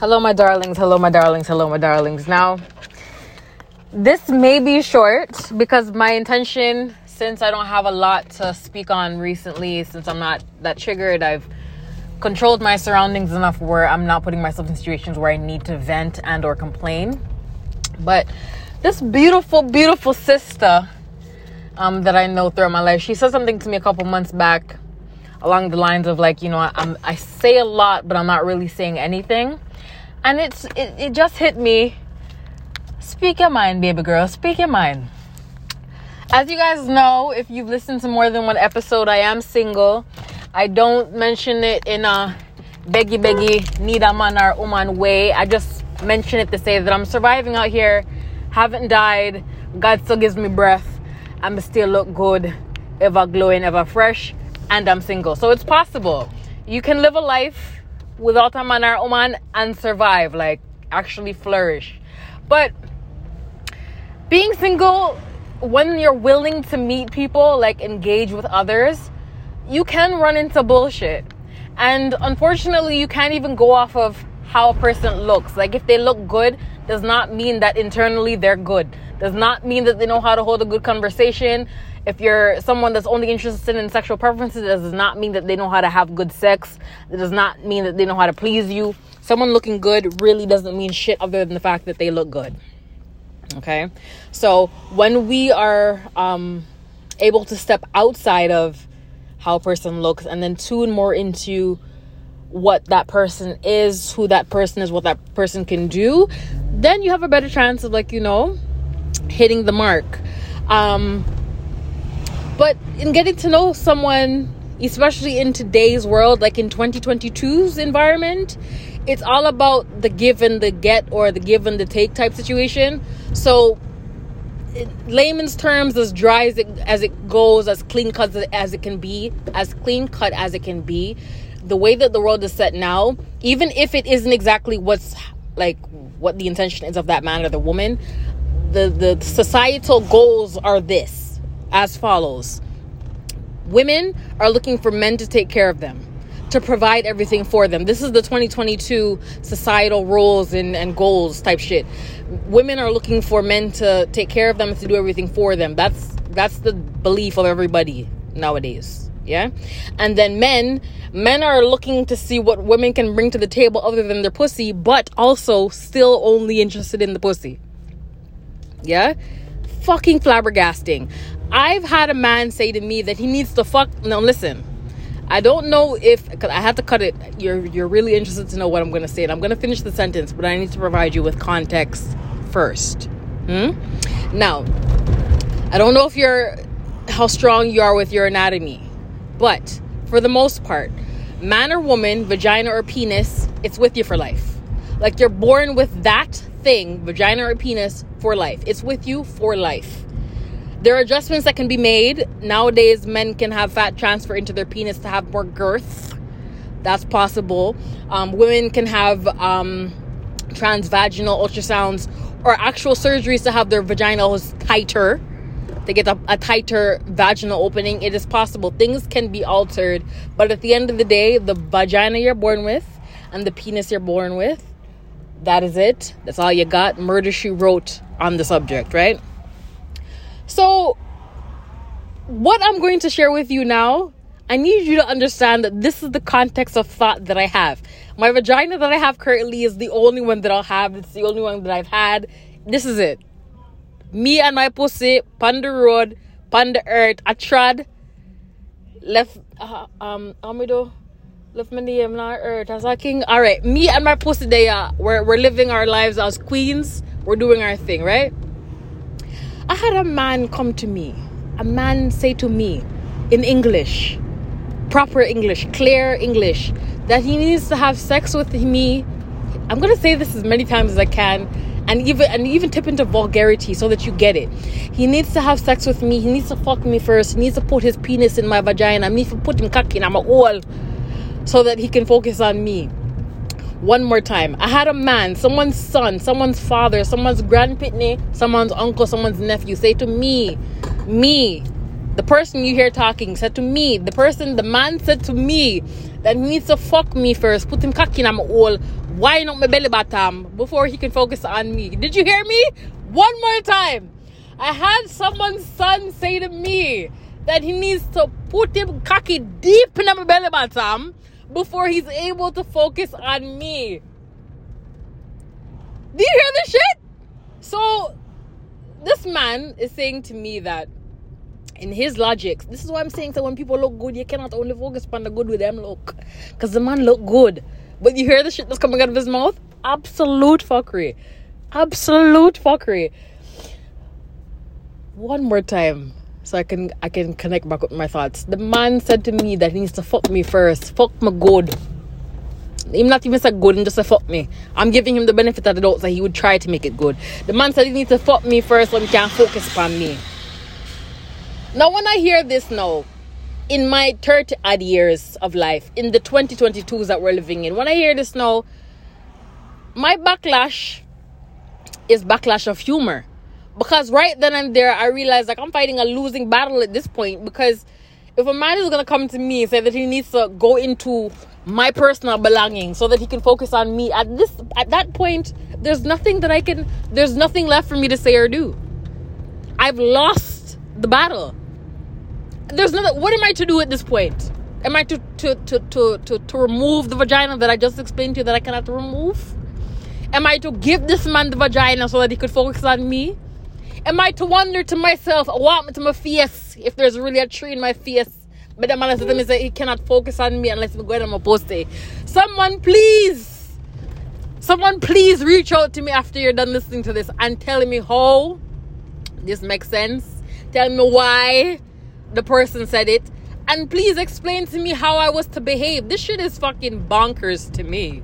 Hello, my darlings. Hello, my darlings. Hello, my darlings. Now, this may be short because my intention, since I don't have a lot to speak on recently, since I'm not that triggered, I've controlled my surroundings enough where I'm not putting myself in situations where I need to vent and or complain. But this beautiful, beautiful sister um, that I know throughout my life, she said something to me a couple months back along the lines of like, you know, I'm, I say a lot, but I'm not really saying anything. And it's it, it just hit me. Speak your mind, baby girl. Speak your mind. As you guys know, if you've listened to more than one episode, I am single. I don't mention it in a beggy beggy need a man or woman way. I just mention it to say that I'm surviving out here, haven't died, God still gives me breath, I'm still look good, ever glowing, ever fresh, and I'm single. So it's possible. You can live a life without a man or woman and survive, like actually flourish. But being single, when you're willing to meet people, like engage with others, you can run into bullshit. And unfortunately, you can't even go off of how a person looks. Like if they look good, does not mean that internally they're good. Does not mean that they know how to hold a good conversation. If you're someone that's only interested in sexual preferences, it does not mean that they know how to have good sex. It does not mean that they know how to please you. Someone looking good really doesn't mean shit other than the fact that they look good. Okay? So when we are um, able to step outside of how a person looks and then tune more into what that person is, who that person is, what that person can do, then you have a better chance of like, you know, hitting the mark. Um, but in getting to know someone, especially in today's world, like in 2022's environment, it's all about the give and the get or the give and the take type situation. So, in layman's terms, as dry as it, as it goes, as clean cut as it can be, as clean cut as it can be, the way that the world is set now, even if it isn't exactly what's like what the intention is of that man or the woman, the the societal goals are this as follows Women are looking for men to take care of them, to provide everything for them. This is the 2022 societal roles and, and goals type shit. Women are looking for men to take care of them to do everything for them. That's that's the belief of everybody nowadays. Yeah? And then men, men are looking to see what women can bring to the table other than their pussy, but also still only interested in the pussy. Yeah? Fucking flabbergasting. I've had a man say to me that he needs to fuck. Now listen, I don't know if because I have to cut it. You're you're really interested to know what I'm going to say, and I'm going to finish the sentence, but I need to provide you with context first. Hmm? Now, I don't know if you're how strong you are with your anatomy, but for the most part, man or woman, vagina or penis, it's with you for life. Like you're born with that thing, vagina or penis, for life. It's with you for life. There are adjustments that can be made. Nowadays, men can have fat transfer into their penis to have more girth. That's possible. Um, women can have um, transvaginal ultrasounds or actual surgeries to have their vaginas tighter. They get a, a tighter vaginal opening. It is possible. Things can be altered. But at the end of the day, the vagina you're born with and the penis you're born with, that is it. That's all you got. Murder she wrote on the subject, right? So, what I'm going to share with you now, I need you to understand that this is the context of thought that I have. My vagina that I have currently is the only one that I'll have. It's the only one that I've had. This is it. Me and my pussy, pon the road, pon the earth. I tried, left, uh, um, amido, left my name on earth as a king. All right, me and my pussy, they we're, we're living our lives as queens. We're doing our thing, right? I had a man come to me, a man say to me in English, proper English, clear English, that he needs to have sex with me. I'm gonna say this as many times as I can, and even and even tip into vulgarity so that you get it. He needs to have sex with me. He needs to fuck me first. He needs to put his penis in my vagina. Me to put him cock in my hole, so that he can focus on me one more time. I had a man, someone's son, someone's father, someone's grandpitney, someone's uncle, someone's nephew say to me, me, the person you hear talking said to me, the person, the man said to me that he needs to fuck me first, put him cock in my hole, wine up my belly bottom before he can focus on me. Did you hear me? One more time. I had someone's son say to me that he needs to put him cocky deep in my belly bottom before he's able to focus on me. Do you hear this shit? So this man is saying to me that in his logic, this is what I'm saying. So when people look good, you cannot only focus on the good with them look. Because the man look good. But you hear the shit that's coming out of his mouth? Absolute fuckery. Absolute fuckery. One more time. So I can I can connect back with my thoughts. The man said to me that he needs to fuck me first. Fuck my good. Him not even said good and just say fuck me. I'm giving him the benefit of the doubt that he would try to make it good. The man said he needs to fuck me first so he can focus on me. Now when I hear this now, in my 30 odd years of life, in the 2022s that we're living in, when I hear this now, my backlash is backlash of humor. Because right then and there, I realized like I'm fighting a losing battle at this point. Because if a man is gonna come to me and say that he needs to go into my personal belongings so that he can focus on me at this at that point, there's nothing that I can there's nothing left for me to say or do. I've lost the battle there's nothing. What am I to do at this point? Am I to to to to to, to remove the vagina that I just explained to you that I cannot remove? Am I to give this man the vagina so that he could focus on me? Am I to wonder to myself, what to my face if there's really a tree in my face? But the man says to me say he cannot focus on me unless we go on my post Someone please, someone please reach out to me after you're done listening to this and tell me how this makes sense. Tell me why the person said it and please explain to me how I was to behave. This shit is fucking bonkers to me,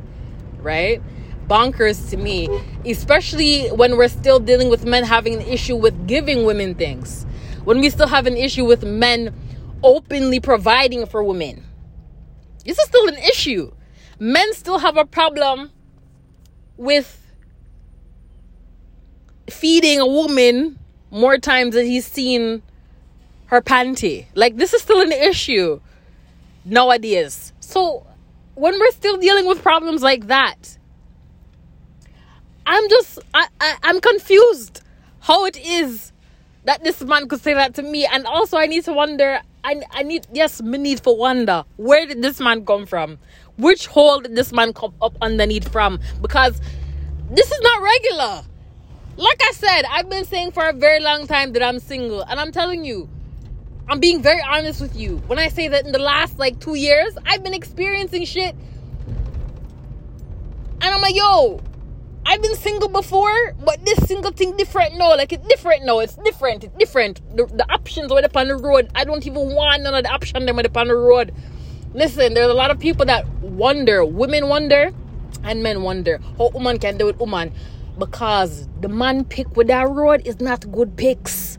right? Bonkers to me, especially when we're still dealing with men having an issue with giving women things, when we still have an issue with men openly providing for women. This is still an issue. Men still have a problem with feeding a woman more times than he's seen her panty. Like this is still an issue nowadays. So when we're still dealing with problems like that, I'm just I, I I'm confused how it is that this man could say that to me. And also I need to wonder I I need yes, me need for wonder. Where did this man come from? Which hole did this man come up underneath from? Because this is not regular. Like I said, I've been saying for a very long time that I'm single. And I'm telling you, I'm being very honest with you when I say that in the last like two years, I've been experiencing shit. And I'm like, yo, I've been single before, but this single thing different no. Like it's different no. It's different. It's different. The, the options were up on the road. I don't even want none of the options them up on the road. Listen, there's a lot of people that wonder, women wonder, and men wonder how woman can do it woman. Because the man pick with that road is not good picks.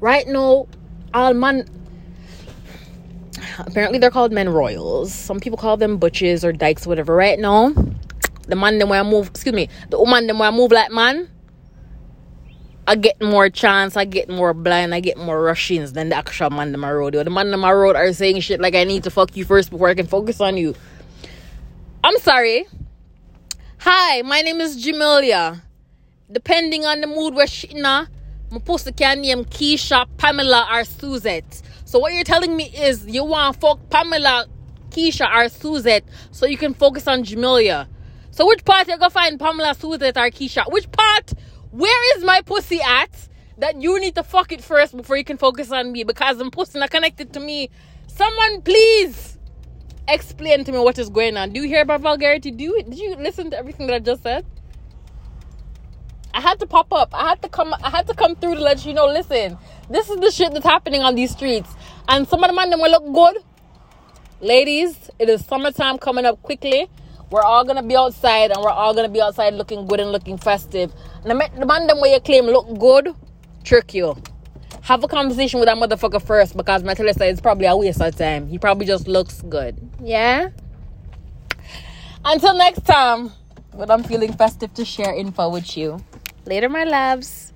Right now, all man apparently they're called men royals some people call them butches or dykes whatever right now the man them where I move excuse me the woman them where I move like man I get more chance, I get more blind, I get more rushings than the actual man them I road. The man them I road are saying shit like I need to fuck you first before I can focus on you. I'm sorry. Hi, my name is Jamelia. Depending on the mood we're shitting my pussy can name Keisha, Pamela, or Suzette. So what you're telling me is you want fuck Pamela, Keisha, or Suzette so you can focus on Jamelia. So which part you gonna find Pamela, Suzette, or Keisha? Which part? Where is my pussy at? That you need to fuck it first before you can focus on me because the pussy not connected to me. Someone please explain to me what is going on. Do you hear about vulgarity? Do you did you listen to everything that I just said? I had to pop up. I had to come. I had to come through to let you know. Listen, this is the shit that's happening on these streets, and some of the man them will look good. Ladies, it is summertime coming up quickly. We're all gonna be outside, and we're all gonna be outside looking good and looking festive. And the man them where you claim look good, trick you. Have a conversation with that motherfucker first because my tell it's probably a waste of time. He probably just looks good. Yeah. Until next time, when I'm feeling festive to share info with you. Later, my loves.